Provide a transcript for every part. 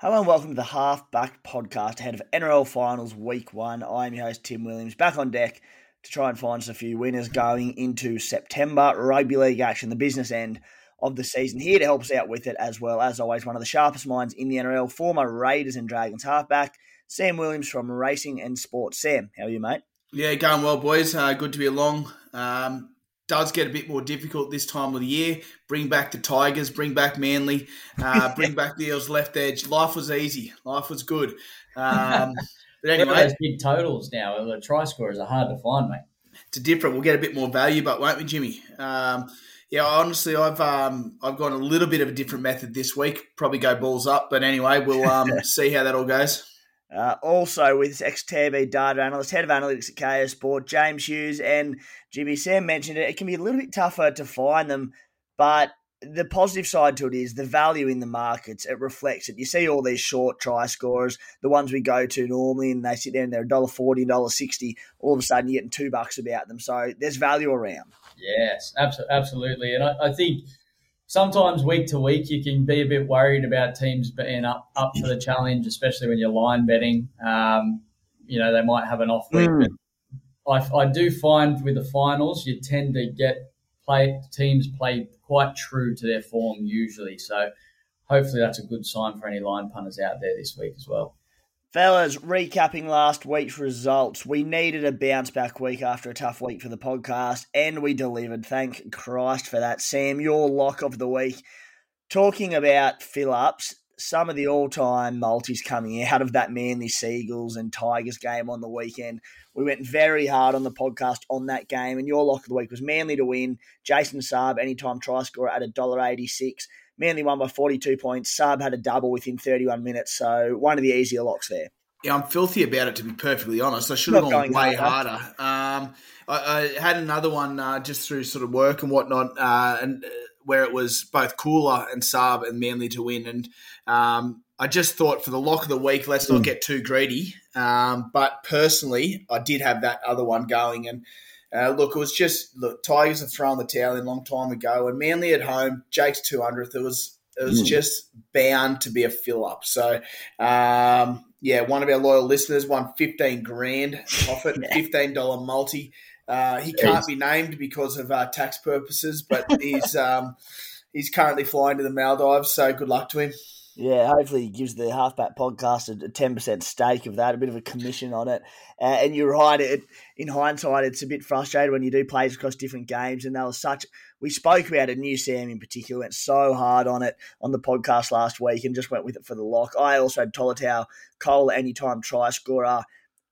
Hello and welcome to the Halfback Podcast ahead of NRL Finals Week 1. I'm your host Tim Williams, back on deck to try and find us a few winners going into September. Rugby League action, the business end of the season here to help us out with it as well. As always, one of the sharpest minds in the NRL, former Raiders and Dragons halfback, Sam Williams from Racing and Sports. Sam, how are you, mate? Yeah, going well, boys. Uh, good to be along. Um, does get a bit more difficult this time of the year. Bring back the Tigers, bring back Manly, uh, bring back the Eels left edge. Life was easy. Life was good. Um, but anyway, those big totals now. The try scorers are hard to find, mate. It's different. We'll get a bit more value, but won't we, Jimmy? Um, yeah, honestly, I've um, I've gone a little bit of a different method this week. Probably go balls up, but anyway, we'll um, see how that all goes. Uh, also with ex-TAB data analyst, head of analytics at KO Sport, James Hughes and Jimmy Sam mentioned it. It can be a little bit tougher to find them, but the positive side to it is the value in the markets. It reflects it. You see all these short try scorers, the ones we go to normally, and they sit there and they're $1.40, $1.60. All of a sudden, you're getting two bucks about them. So there's value around. Yes, absolutely. And I, I, think sometimes week to week you can be a bit worried about teams being up up for the challenge, especially when you're line betting. Um, you know, they might have an off week. Mm. I, I do find with the finals, you tend to get play teams play quite true to their form usually. So hopefully that's a good sign for any line punters out there this week as well. Fellas, recapping last week's results, we needed a bounce back week after a tough week for the podcast, and we delivered. Thank Christ for that. Sam, your lock of the week. Talking about fill ups, some of the all time multis coming out of that Manly Seagulls and Tigers game on the weekend. We went very hard on the podcast on that game, and your lock of the week was Manly to win. Jason Saab, anytime try scorer at $1.86. Manly won by 42 points. Saab had a double within 31 minutes, so one of the easier locks there. Yeah, I'm filthy about it to be perfectly honest. I should have gone way harder. harder. Um, I, I, had another one uh, just through sort of work and whatnot, uh, and uh, where it was both Koula and Saab and Manly to win. And um, I just thought for the lock of the week, let's not mm. get too greedy. Um, but personally, I did have that other one going, and uh, look, it was just look. Tigers have thrown the towel in a long time ago, and Manly at home, Jake's two hundredth. It was it was mm. just bound to be a fill up. So, um, yeah, one of our loyal listeners won fifteen grand off it, fifteen dollar multi. Uh, he can't be named because of uh, tax purposes, but he's um, he's currently flying to the Maldives. So good luck to him. Yeah, hopefully he gives the Halfback podcast a ten percent stake of that, a bit of a commission on it. Uh, and you're right. It, in hindsight, it's a bit frustrating when you do plays across different games, and there was such. We spoke about it. New Sam in particular went so hard on it on the podcast last week, and just went with it for the lock. I also had Tolutau Koula anytime try scorer,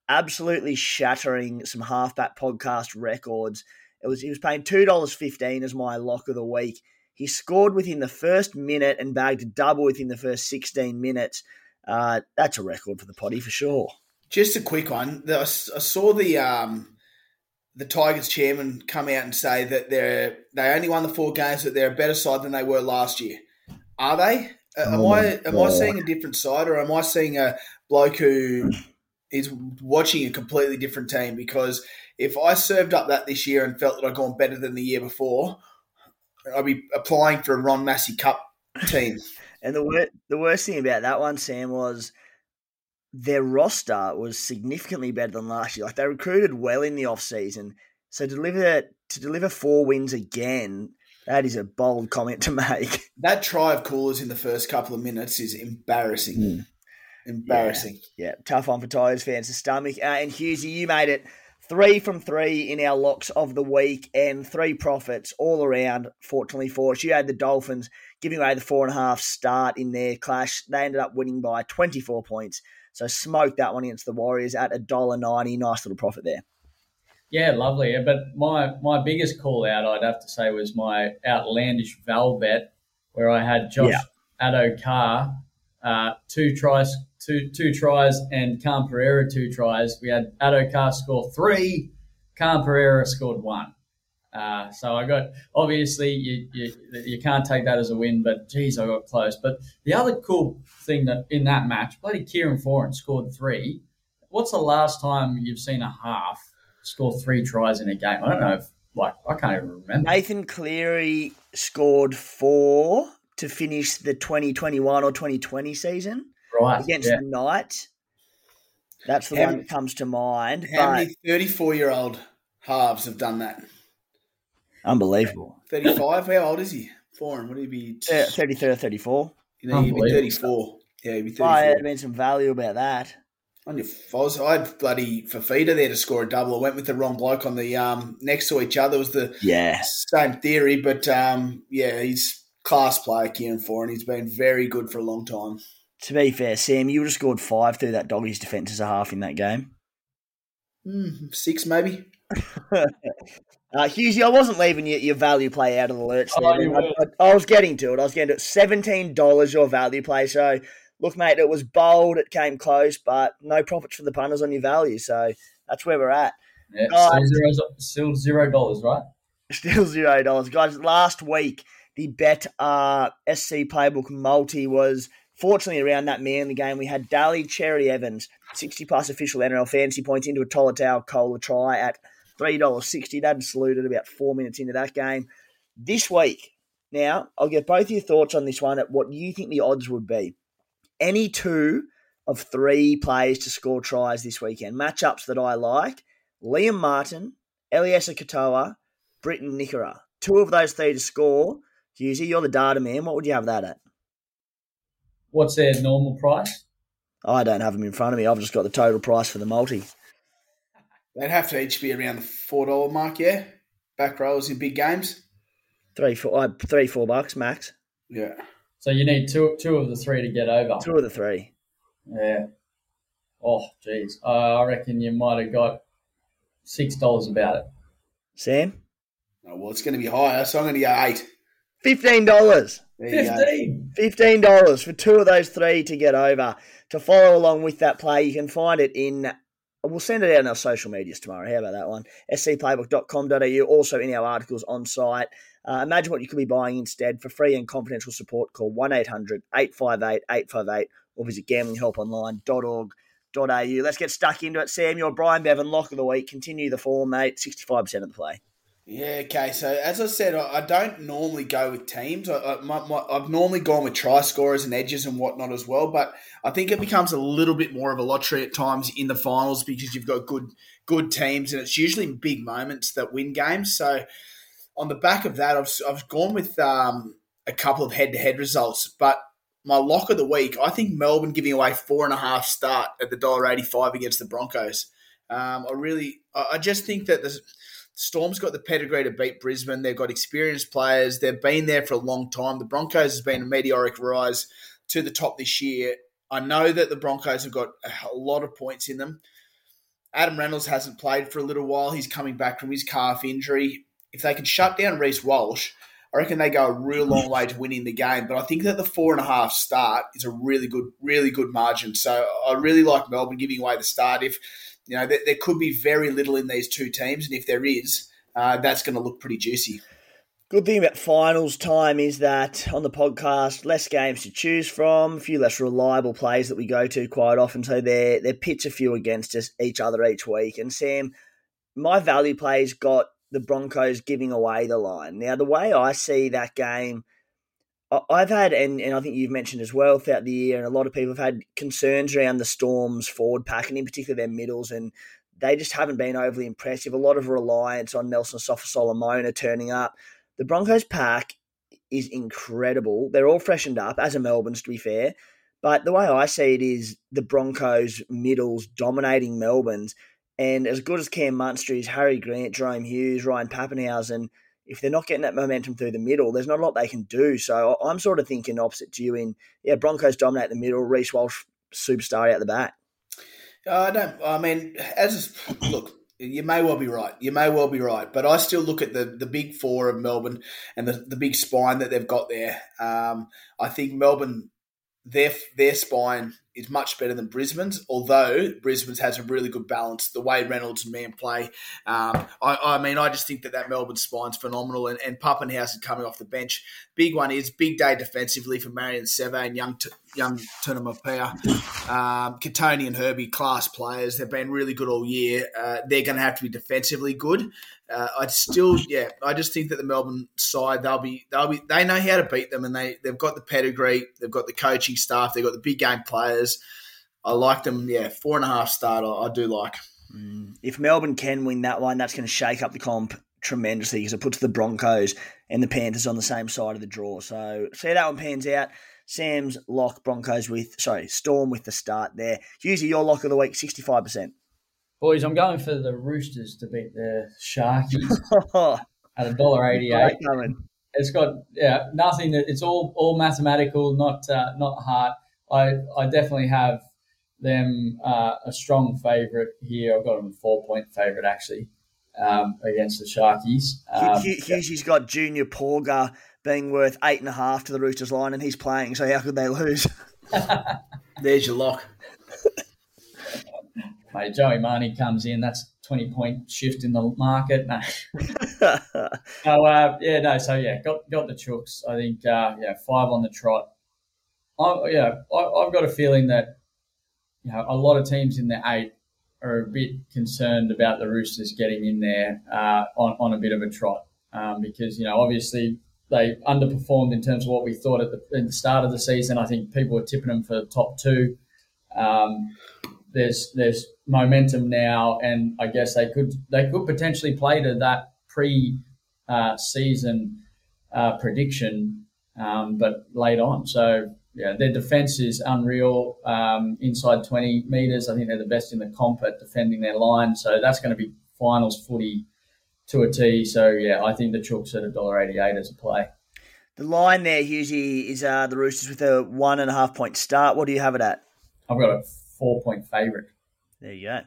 absolutely shattering some Halfback podcast records. It was he was paying two dollars fifteen as my lock of the week he scored within the first minute and bagged a double within the first 16 minutes. Uh, that's a record for the potty for sure. Just a quick one. I saw the um, the Tigers chairman come out and say that they're they only won the four games, but they're a better side than they were last year. Are they? Uh, am oh I am God. I seeing a different side, or am I seeing a bloke who is watching a completely different team? Because if I served up that this year and felt that I'd gone better than the year before, I'll be applying for a Ron Massey Cup team. and the wor- the worst thing about that one, Sam, was their roster was significantly better than last year. Like they recruited well in the off season, so to deliver to deliver four wins again That is a bold comment to make. That try of Koula's in the first couple of minutes is embarrassing. Mm. Embarrassing. Yeah. yeah. tough one for Tigers fans to stomach. Uh, and Hughesy, you made it three from three in our locks of the week and three profits all around, fortunately for us. You had the Dolphins giving away the four and a half start in their clash. They ended up winning by 24 points. So smoked that one against the Warriors at $1.90. Nice little profit there. Yeah, lovely. But my my biggest call out, I'd have to say, was my outlandish Val bet, where I had Josh yeah. Addo-Carr, uh, two tries, two two tries, and Cam Pereira two tries. We had Addo-Carr score three, Cam Pereira scored one. Uh, so I got obviously you, you, you can't take that as a win, but geez, I got close. But the other cool thing that in that match, bloody Kieran Foran scored three. What's the last time you've seen a half score three tries in a game? I don't know if like I can't even remember. Nathan Cleary scored four to finish the 2021 or 2020 season right against yeah. the Knights. That's the how one that comes to mind. How many 34 year old halves have done that? Unbelievable. 35? How old is he? Foran. Would he be? 33 or 34. You know, he'd be 34. Yeah, he'd be 34. Oh, there'd been some value about that. On your Foz, I had bloody Fifita there to score a double. I went with the wrong bloke on the um, next to each other. It was the yeah. same theory, but um, yeah, he's class player, Kieran Foran. He's been very good for a long time. To be fair, Sam, you would have scored five through that doggies defence as a half in that game. Mm, six, maybe. Uh, Hughesy, I wasn't leaving your, your value play out of the lurch. Oh, I, I, I, was getting to it. I was getting to it. Seventeen dollars your value play. So look, mate, it was bold. It came close, but no profits for the punters on your value. So that's where we're at. Yeah, still, zero, still zero dollars, right? Still zero dollars, guys. Last week the bet uh, SC playbook multi was fortunately around that man in the game. We had Daly Cherry Evans, sixty plus official NRL fantasy points into a Tolutau Koula try at $3.60. That saluted about four minutes into that game. This week, now, I'll get both your thoughts on this one at what you think the odds would be. Any two of three players to score tries this weekend. Matchups that I like Liam Martin, Eliesa Katoa, Briton Nikora. Two of those three to score. Hughesy, you're the data man. What would you have that at? What's their normal price? I don't have them in front of me. I've just got the total price for the multi. They'd have to each be around the four dollar mark, yeah. Back rows in big games. Three, four, uh, three, four bucks max. Yeah. So you need two, two of the three to get over. Two of the three. Yeah. Oh, geez. Uh, I reckon you might have got six dollars about it. Sam. Oh, well, it's going to be higher, so I'm going to go eight. Fifteen dollars. Fifteen. Fifteen dollars for two of those three to get over. To follow along with that play, you can find it in We'll send it out on our social medias tomorrow. How about that one? scplaybook.com.au, also in our articles on site. Uh, imagine what you could be buying instead. For free and confidential support, call 1 800 858 858 or visit gamblinghelponline.org.au. Let's get stuck into it. Sam, you're Brian Bevan, lock of the week. Continue the form, mate. 65% of the play. Yeah, okay. So as I said, I, I don't normally go with teams. I, have normally gone with try scorers and edges and whatnot as well. But I think it becomes a little bit more of a lottery at times in the finals because you've got good good teams and it's usually big moments that win games. So on the back of that, I've, I've gone with um, a couple of head to head results. But my lock of the week, I think Melbourne giving away four and a half start at the dollar eighty five against the Broncos. Um, I really, I just think that there's Storm's got the pedigree to beat Brisbane. They've got experienced players. They've been there for a long time. The Broncos has been a meteoric rise to the top this year. I know that the Broncos have got a lot of points in them. Adam Reynolds hasn't played for a little while. He's coming back from his calf injury. If they can shut down Reece Walsh, I reckon they go a real long way to winning the game. But I think that the four and a half start is a really good, really good margin. So I really like Melbourne giving away the start. If you know, there, there, could be very little in these two teams, and if there is, uh, that's going to look pretty juicy. Good thing about finals time is that on the podcast, less games to choose from, a few less reliable plays that we go to quite often. So they're, they're pits a few against us, each other each week. And Sam, my value plays got the Broncos giving away the line. Now, the way I see that game – I've had, and, and I think you've mentioned as well throughout the year, and a lot of people have had concerns around the Storm's forward pack, and in particular their middles, and they just haven't been overly impressive. A lot of reliance on Nelson Asofa-Solomona turning up. The Broncos pack is incredible. They're all freshened up, as a Melbourne's, to be fair. But the way I see it is the Broncos middles dominating Melbourne's. And as good as Cam Munster is, Harry Grant, Jahrome Hughes, Ryan Papenhuyzen, if they're not getting that momentum through the middle, there's not a lot they can do. So I'm sort of thinking opposite to you in, yeah, Broncos dominate the middle, Reece Walsh superstar out the back. Uh, I don't. I mean, as look, you may well be right. You may well be right, but I still look at the the big four of Melbourne and the the big spine that they've got there. Um, I think Melbourne, their their spine is much better than Brisbane's, although Brisbane's has a really good balance. The way Reynolds and Mann play, um, I, I, mean, I just think that that Melbourne spine's phenomenal, and, and Papenhuyzen coming off the bench. Big one is big day defensively for Marion Seve and young young Tonumaipea. Um, Kotoni and Herbie, class players. They've been really good all year. Uh, they're going to have to be defensively good. Uh, I still, yeah, I just think that the Melbourne side they'll be they'll be they know how to beat them, and they they've got the pedigree, they've got the coaching staff, they've got the big game players. I like them, yeah, four and a half start. I, I do like. Mm. If Melbourne can win that one, that's going to shake up the comp tremendously because it puts the Broncos and the Panthers on the same side of the draw. So see that one pans out. Sam's lock Broncos with sorry Storm with the start there. Usually your lock of the week sixty five percent. Boys, I'm going for the Roosters to beat the Sharkies at a dollar eighty eight. It's got yeah nothing. It's all all mathematical, not uh, not hard. I I definitely have them uh, a strong favourite here. I've got them four point favourite actually um, against the Sharkies. Um, Hughes got Junior Pauga being worth eight and a half to the Roosters line, and he's playing. So how could they lose? There's your lock mate, Joey Manu comes in, that's 20 point shift in the market. No. oh, uh, yeah, no, so yeah, got got the chooks. I think, uh, yeah, five on the trot. I, yeah, I, have got a feeling that, you know, a lot of teams in the eight are a bit concerned about the Roosters getting in there uh, on, on a bit of a trot um, because, you know, obviously they underperformed in terms of what we thought at the, at the start of the season. I think people were tipping them for the top two. Um, there's there's momentum now, and I guess they could they could potentially play to that pre uh, season uh, prediction, um, but late on. So yeah, their defense is unreal. Um, inside 20 meters, I think they're the best in the comp at defending their line. So that's going to be finals footy to a T. So yeah, I think the Chooks at a dollar eighty eight as a play. The line there, Hughie, is uh, the Roosters with a one and a half point start. What do you have it at? I've got a four point favourite. There you go.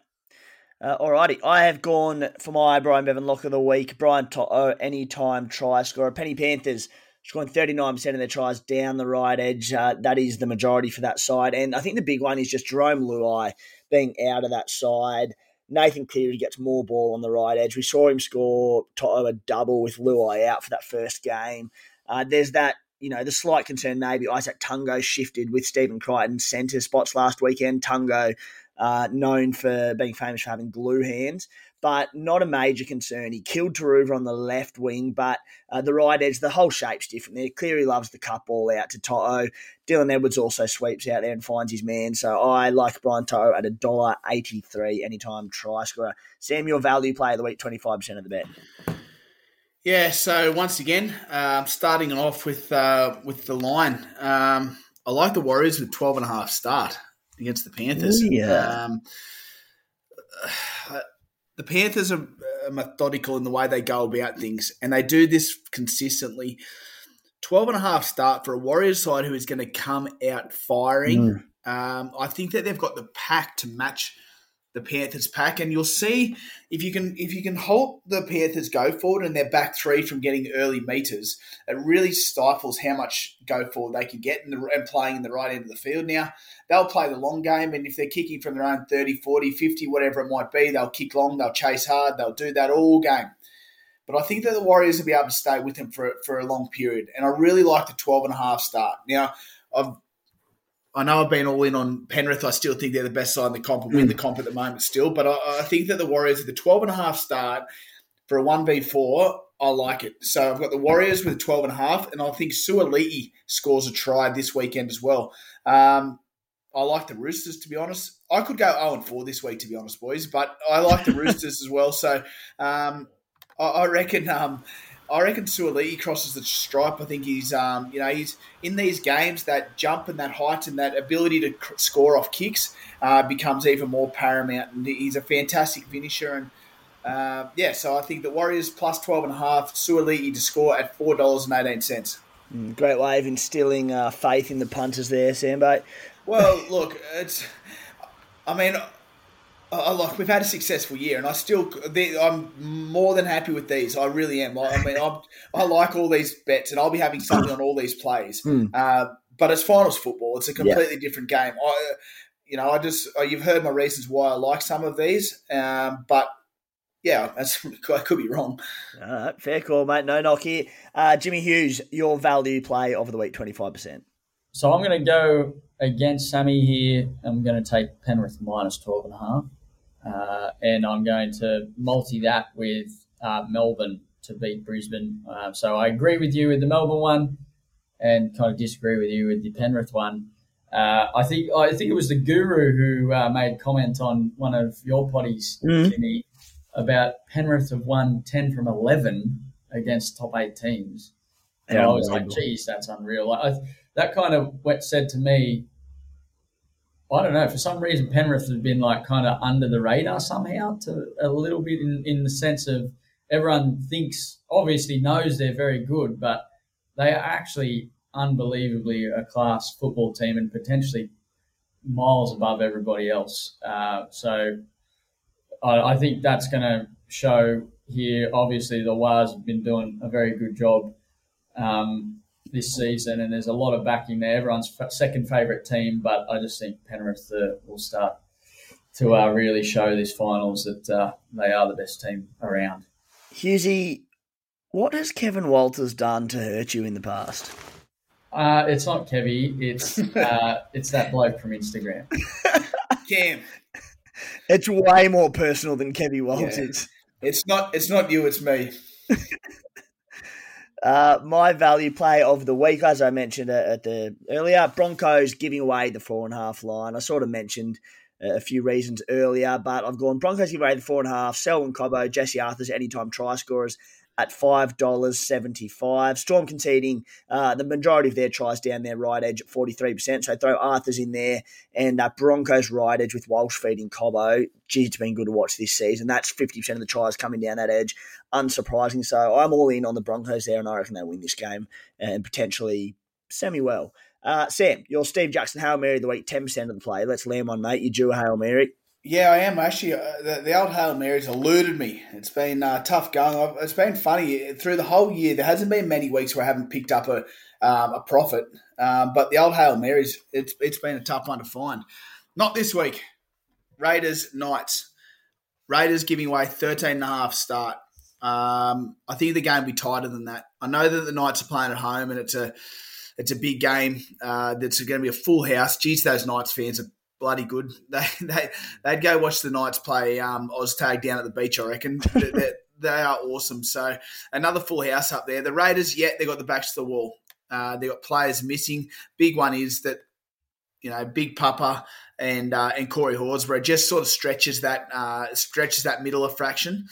Uh, alrighty, I have gone for my Brian Bevan lock of the week. Brian To'o, anytime try scorer. Penny Panthers scoring 39% of their tries down the right edge. Uh, that is the majority for that side. And I think the big one is just Jarome Luai being out of that side. Nathan Cleary gets more ball on the right edge. We saw him score To'o a double with Luai out for that first game. Uh, there's that you know, the slight concern maybe Izack Tago shifted with Stephen Crichton centre spots last weekend. Tago, uh, known for being famous for having glue hands, but not a major concern. He killed Turuva on the left wing, but uh, the right edge, the whole shape's different there. Cleary loves the cut ball out to To'o. Dylan Edwards also sweeps out there and finds his man. So I like Brian To'o at a dollar eighty three anytime try scorer. Samuel, value play of the week, 25% of the bet. Yeah, so once again, um, starting off with uh, with the line, um, I like the Warriors with 12 and a half start against the Panthers. Ooh, yeah. Um, the Panthers are methodical in the way they go about things, and they do this consistently. 12 and a half start for a Warriors side who is going to come out firing. Mm. Um, I think that they've got the pack to match – the Panthers pack, and you'll see if you can if you can halt the Panthers go forward and their back three from getting early meters, it really stifles how much go forward they can get the, and playing in the right end of the field. Now they'll play the long game, and if they're kicking from their own 30, 40, 50, whatever it might be, they'll kick long, they'll chase hard, they'll do that all game. But I think that the Warriors will be able to stay with them for, for a long period. And I really like the 12 and a half start. Now, I've I know I've been all in on Penrith. I still think they're the best side in the comp and win the comp at the moment still. But I, I think that the Warriors at the 12 and a half start for a 1v4, I like it. So I've got the Warriors with 12 and a half, and I think Suaalii scores a try this weekend as well. Um, I like the Roosters, to be honest. I could go 0 and 4 this week, to be honest, boys, but I like the Roosters as well. So um, I, I, reckon um, I reckon Suaalii crosses the stripe. I think he's, um, you know, he's in these games that jump and that height and that ability to cr- score off kicks uh, becomes even more paramount. And he's a fantastic finisher. And uh, yeah, so I think the Warriors plus twelve and a half. To score at four dollars and eighteen cents. Mm, great way of instilling uh, faith in the punters there, Sambo. Well, look, it's. I mean, I, like we've had a successful year, and I still I'm more than happy with these. I really am. I, mean, I'm, I like all these bets, and I'll be having something on all these plays. Mm. Uh, but it's finals football; it's a completely yeah. different game. I, you know, I just uh, you've heard my reasons why I like some of these, um, but yeah, I could be wrong. All right, fair call, mate. No knock here. Uh, Jimmy Hughes, your value play of the week, twenty five percent. So I'm going to go against Sammy here. I'm going to take Penrith minus twelve and a half. Uh, and I'm going to multi that with uh, Melbourne to beat Brisbane. Uh, so I agree with you with the Melbourne one, and kind of disagree with you with the Penrith one. Uh, I think I think it was the Guru who uh, made comment on one of your potties, mm-hmm. Jimmy, about Penrith have won ten from eleven against top eight teams. And yeah, I was like, "Geez, that's unreal." I, that kind of what said to me, I don't know. For some reason, Penrith has been like kind of under the radar somehow, to a little bit in, in the sense of everyone thinks, obviously knows they're very good, but they are actually unbelievably a class football team and potentially miles above everybody else. Uh, so I, I, think that's going to show here. Obviously, the Wars have been doing a very good job. Um, this season, and there's a lot of backing there. Everyone's second favourite team, but I just think Penrith uh, will start to uh, really show this finals that uh, they are the best team around. Hughesy, what has Kevin Walters done to hurt you in the past? Uh, it's not Kevy. It's uh, it's that bloke from Instagram. Cam. It's way more personal than Kevy Walters. Yeah. It's not. It's not you. It's me. Uh, my value play of the week, as I mentioned at the earlier, Broncos giving away the four and a half line. I sort of mentioned uh, a few reasons earlier, but I've gone Broncos giving away the four and a half. Selwyn Cobbo, Jesse Arthars anytime try scorers at $5.75. Storm conceding uh, the majority of their tries down their right edge at 43%. So throw Arthars in there and uh, Broncos right edge with Walsh feeding Cobbo. Geez, it's been good to watch this season. That's 50% of the tries coming down that edge. Unsurprising. So I'm all in on the Broncos there, and I reckon they'll win this game and potentially semi well. Uh, Sam, your Steve Jackson Hail Mary of the week, 10% of the play. Let's land on, mate. You drew a Hail Mary. Yeah, I am actually. Uh, the, the, old Hail Marys eluded me. It's been uh, tough going. It's been funny through the whole year. There hasn't been many weeks where I haven't picked up a um, a profit. Um, but the old Hail Marys, it's it's been a tough one to find. Not this week. Raiders Knights. Raiders giving away 13 and a half start. Um, I think the game will be tighter than that. I know that the Knights are playing at home and it's a it's a big game. Uh, that's going to be a full house. Geez, those Knights fans are bloody good. They they they'd go watch the Knights play um, Oztag down at the beach. I reckon they, they are awesome. So another full house up there. The Raiders, yet they got the backs to the wall. Uh, they got players missing. Big one is that you know Big Papa and uh, and Corey Horsburgh just sort of stretches that uh, stretches that middle of fraction.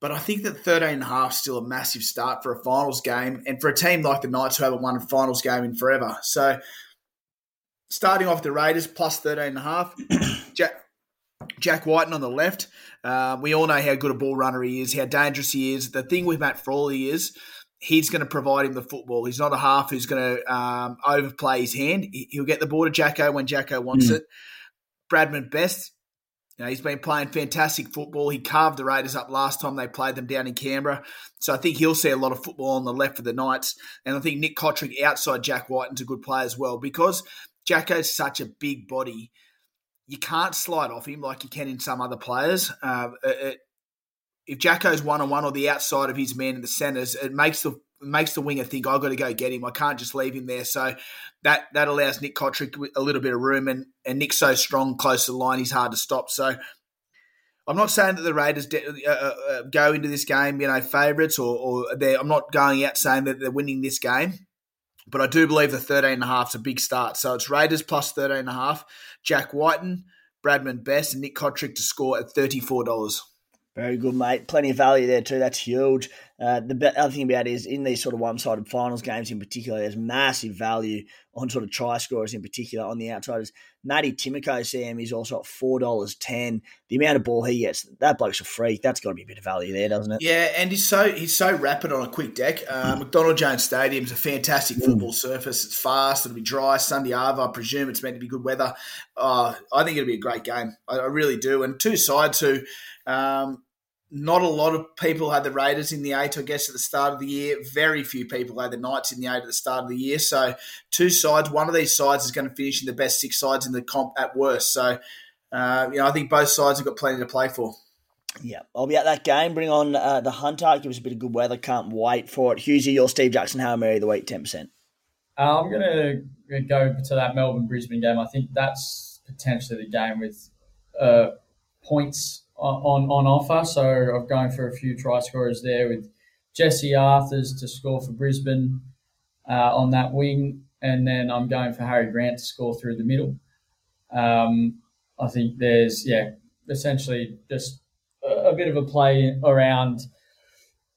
But I think that 13 and a half is still a massive start for a finals game and for a team like the Knights who haven't won a finals game in forever. So starting off the Raiders plus 13 and a half. Jack, Jack Wighton on the left. Uh, we all know how good a ball runner he is, how dangerous he is. The thing with Matt Frawley is he's going to provide him the football. He's not a half who's going to um, overplay his hand. He'll get the ball to Jacko when Jacko wants mm. it. Bradman Best, you know, he's been playing fantastic football. He carved the Raiders up last time they played them down in Canberra. So I think he'll see a lot of football on the left for the Knights. And I think Nick Cotric outside Jack Wighton's a good play as well because Jacko's such a big body. You can't slide off him like you can in some other players. Uh, it, if Jacko's one on one or the outside of his man in the centres, it makes the makes the winger think I've got to go get him. I can't just leave him there. So that that allows Nick Cotric a little bit of room, and and Nick's so strong close to the line, he's hard to stop. So I'm not saying that the Raiders de- uh, uh, uh go into this game, you know, favourites, or, or I'm not going out saying that they're winning this game. But I do believe the 13 and a half is a big start. So it's Raiders plus 13 and a half. Jack Wighton, Bradman Best, and Nick Cotric to score at $34. Very good, mate. Plenty of value there too. That's huge. Uh, the other thing about it is in these sort of one-sided finals games in particular, there's massive value on sort of try scorers in particular on the outsiders. Matty Timoko, Sam, is also at four dollars ten. The amount of ball he gets, that bloke's a freak. That's got to be a bit of value there, doesn't it? Yeah, and he's so he's so rapid on a quick deck. Uh, McDonald Jones Stadium is a fantastic mm. football surface. It's fast. It'll be dry. Sunday Arvo, I presume it's meant to be good weather. Uh, I think it'll be a great game. I, I really do. And two sides who. Um, not a lot of people had the Raiders in the eight, I guess, at the start of the year. Very few people had the Knights in the eight at the start of the year. So, two sides. One of these sides is going to finish in the best six sides in the comp at worst. So, uh, you know, I think both sides have got plenty to play for. Yeah, I'll be at that game. Bring on uh, the Hunter. Give us a bit of good weather. Can't wait for it. Hughesy, your Steve Jackson How Mary of the week, 10%. Uh, I'm going to go to that Melbourne Brisbane game. I think that's potentially the game with uh, points on, on offer. So I'm going for a few try scorers there with Jesse Arthars to score for Brisbane uh, on that wing. And then I'm going for Harry Grant to score through the middle. Um, I think there's, yeah, essentially just a, a bit of a play around.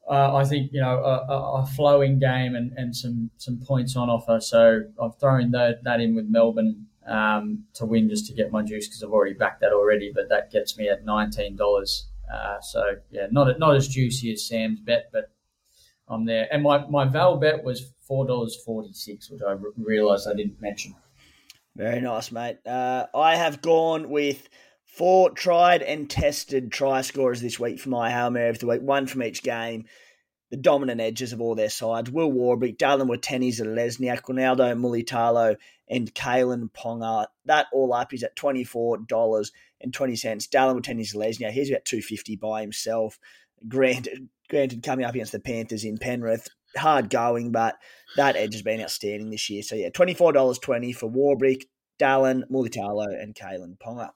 Uh, I think you know a, a, flowing game and, and some some points on offer. So I've thrown that that in with Melbourne um, to win just to get my juice because I've already backed that already. But that gets me at nineteen dollars. Uh, so yeah, not not as juicy as Sam's bet, but I'm there. And my, my Val bet was four dollars forty six, which I realised I didn't mention. Very nice, mate. Uh, I have gone with four tried and tested try scorers this week for my Hail Mary of the week, one from each game. The dominant edges of all their sides. Will Warbrick, Dallin Watene Zelezniak, Ronaldo Mulitalo, and Kalyn Ponga. That all up is at $24.20. Dallin Watene Zelezniak, he's about 250 by himself. Granted, granted, coming up against the Panthers in Penrith, hard going, but that edge has been outstanding this year. So yeah, $24.20 for Warbrick, Dallin, Mulitalo, and Kalyn Ponga.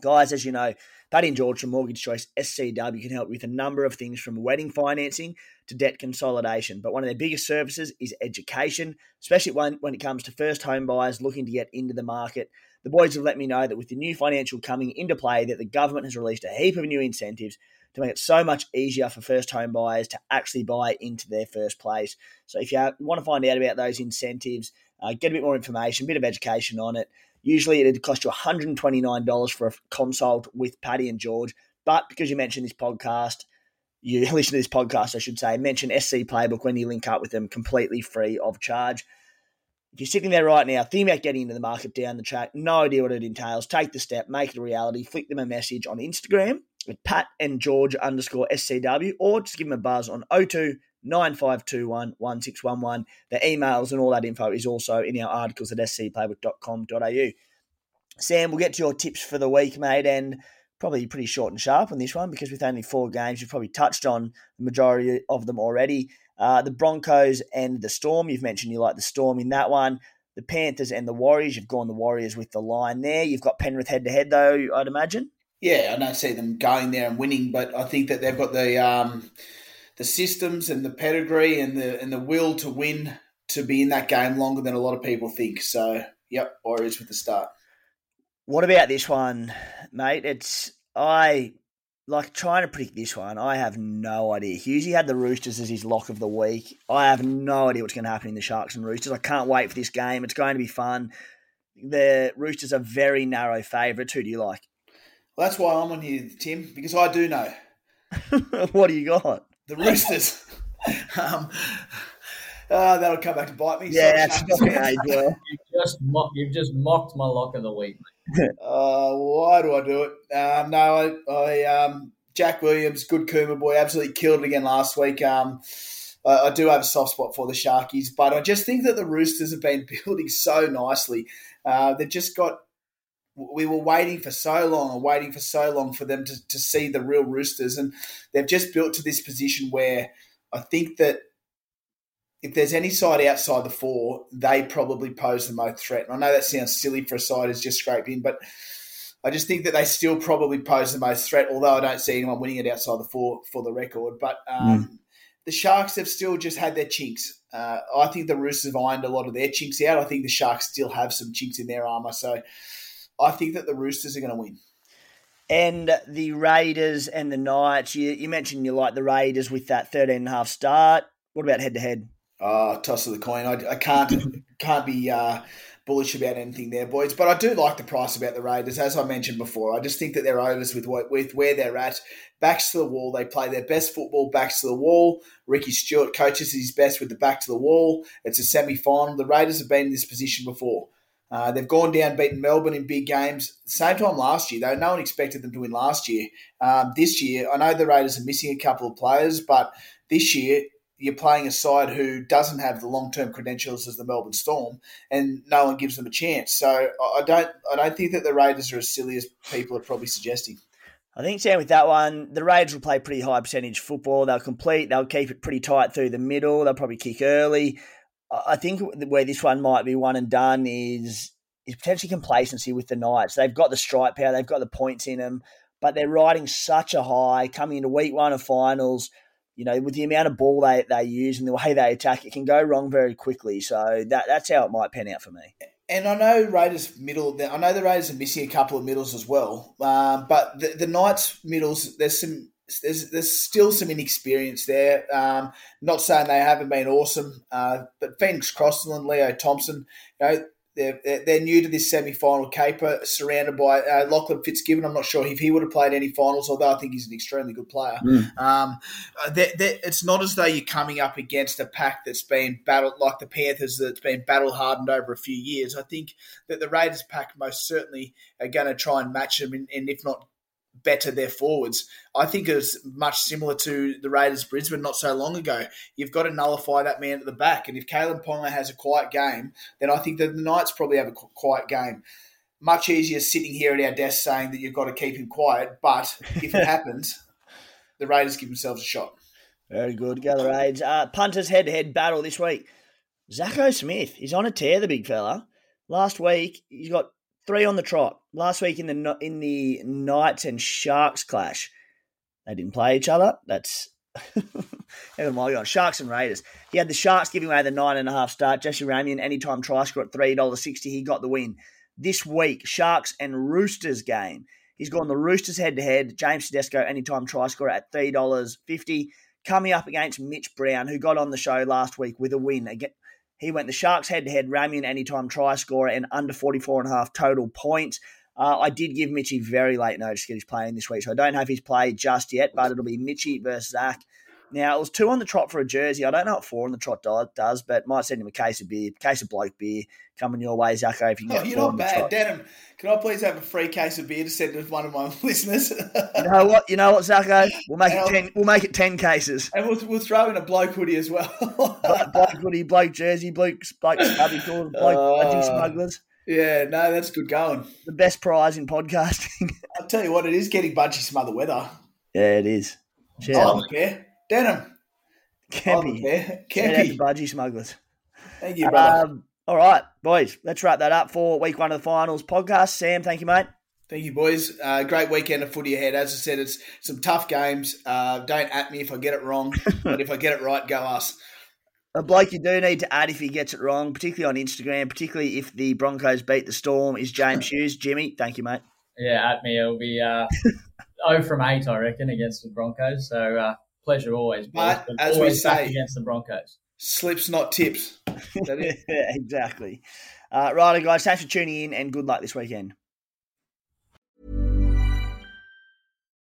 Guys, as you know, Paddy and George from Mortgage Choice SCW can help with a number of things from wedding financing to debt consolidation. But one of their biggest services is education, especially when, when it comes to first home buyers looking to get into the market. The boys have let me know that with the new financial coming into play, that the government has released a heap of new incentives to make it so much easier for first home buyers to actually buy into their first place. So if you want to find out about those incentives, uh, get a bit more information, a bit of education on it. Usually it'd cost you $129 for a consult with Paddy and George. But because you mentioned this podcast, you listen to this podcast, I should say, mention SC Playbook when you link up with them completely free of charge. If you're sitting there right now, thinking about getting into the market down the track, no idea what it entails, take the step, make it a reality, flick them a message on Instagram with Pat and George underscore SCW, or just give them a buzz on 02 9521 1611. The emails and all that info is also in our articles at scplaybook.com.au. Sam, we'll get to your tips for the week, mate, and probably pretty short and sharp on this one because with only four games, you've probably touched on the majority of them already. Uh, the Broncos and the Storm, you've mentioned you like the Storm in that one. The Panthers and the Warriors, you've gone the Warriors with the line there. You've got Penrith head to head, though, I'd imagine. Yeah, I don't see them going there and winning, but I think that they've got the. Um the systems and the pedigree and the and the will to win to be in that game longer than a lot of people think. So, yep, Warriors with the start. What about this one, mate? It's I like trying to predict this one. I have no idea. Hughesy had the Roosters as his lock of the week. I have no idea what's going to happen in the Sharks and Roosters. I can't wait for this game. It's going to be fun. The Roosters are very narrow favourites. Who do you like? Well, that's why I'm on here, Tim, because I do know. what do you got? The Roosters. um, uh, that'll come back to bite me. Yeah, that's okay, You've just mocked, you've just mocked my lock of the week. uh, why do I do it? Um, no, I, I um, Jack Williams, good Kuma boy, absolutely killed it again last week. Um, I, I, do have a soft spot for the Sharkies, but I just think that the Roosters have been building so nicely. Uh, they've just got we were waiting for so long and waiting for so long for them to, to see the real Roosters. And they've just built to this position where I think that if there's any side outside the four, they probably pose the most threat. And I know that sounds silly for a side who's just scraped in, but I just think that they still probably pose the most threat, although I don't see anyone winning it outside the four for the record. But um, mm. the Sharks have still just had their chinks. Uh, I think the Roosters have ironed a lot of their chinks out. I think the Sharks still have some chinks in their armour. So I think that the Roosters are going to win. And the Raiders and the Knights, you, you mentioned you like the Raiders with that 13 and a half start. What about head to head? Oh, toss of the coin. I, I can't can't be uh, bullish about anything there, boys. But I do like the price about the Raiders, as I mentioned before. I just think that they're overs with what, with where they're at. Backs to the wall, they play their best football. Backs to the wall. Ricky Stuart coaches his best with the back to the wall. It's a semi final. The Raiders have been in this position before. Uh, they've gone down, beaten Melbourne in big games. Same time last year, though. No one expected them to win last year. Um, this year, I know the Raiders are missing a couple of players, but this year you're playing a side who doesn't have the long term credentials as the Melbourne Storm, and no one gives them a chance. So I don't, I don't think that the Raiders are as silly as people are probably suggesting. I think, Sam, with that one, the Raiders will play pretty high percentage football. They'll complete, they'll keep it pretty tight through the middle. They'll probably kick early. I think where this one might be one and done is is potentially complacency with the Knights. They've got the strike power, they've got the points in them, but they're riding such a high coming into week one of finals. You know, with the amount of ball they, they use and the way they attack, it can go wrong very quickly. So that that's how it might pan out for me. And I know Raiders middle. I know the Raiders are missing a couple of middles as well. Um, but the, the Knights middles, there's some there's there's still some inexperience there. Um, not saying they haven't been awesome, uh, but Phoenix Crossland, Leo Thompson, you know, they're, they're new to this semi final caper, surrounded by uh, Lachlan Fitzgibbon. I'm not sure if he would have played any finals, although I think he's an extremely good player. Mm. Um, they're, they're, it's not as though you're coming up against a pack that's been battled like the Panthers, that's been battle hardened over a few years. I think that the Raiders pack most certainly are going to try and match them, and, and if not better their forwards. I think it was much similar to the Raiders Brisbane not so long ago. You've got to nullify that man at the back. And if Kalyn Ponga has a quiet game, then I think that the Knights probably have a quiet game. Much easier sitting here at our desk saying that you've got to keep him quiet. But if it happens, the Raiders give themselves a shot. Very good. Go the Raiders. Uh, punters head to head battle this week. Zacho Smith. He's on a tear, the big fella. Last week, he's got three on the trot. Last week in the in the Knights and Sharks clash, they didn't play each other. That's mind. On Sharks and Raiders, he had the Sharks giving away the nine and a half start. Jesse Ramien anytime try score at three dollars sixty. He got the win. This week, Sharks and Roosters game. He's gone the Roosters head to head. James Tedesco anytime try score at three dollars fifty. Coming up against Mitch Brown, who got on the show last week with a win again he went the Sharks head to head, Ramien anytime try scorer, and under 44 and a half total points. Uh, I did give Mitchy very late notice to get his playing this week, so I don't have his play just yet, but it'll be Mitchy versus Zach. Now, it was two on the trot for a jersey. I don't know what four on the trot does, but might send him a case of beer, case of bloke beer coming your way, Zacho, if you can oh, You're not bad. Denim, can I please have a free case of beer to send to one of my listeners? you know what? You know what, Zacho? We'll make it ten. We'll make it ten cases, and we'll, we'll throw in a bloke hoodie as well. bloke hoodie, bloke jersey, bloke bloke bloke uh, smugglers. Yeah, no, that's good going. The best prize in podcasting. I'll tell you what, it is getting budgie some other weather. Yeah, it is. Cheers. Oh, yeah. Denim. Kempy. Oh, Kempy. Budgie Smugglers. Thank you, brother. Um, all right, boys, let's wrap that up for week one of the finals podcast. Sam, thank you, mate. Thank you, boys. Uh, great weekend of footy ahead. As I said, it's some tough games. Uh, don't at me if I get it wrong, but if I get it right, go us. A bloke you do need to add if he gets it wrong, particularly on Instagram, particularly if the Broncos beat the Storm, is James Hughes. Jimmy, thank you, mate. Yeah, at me, it'll be uh, 0 from 8, I reckon, against the Broncos. So uh, pleasure always. But, as always we say, against the Broncos, slips not tips. yeah, exactly. Uh, right, guys, thanks for tuning in, and good luck this weekend.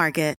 Market.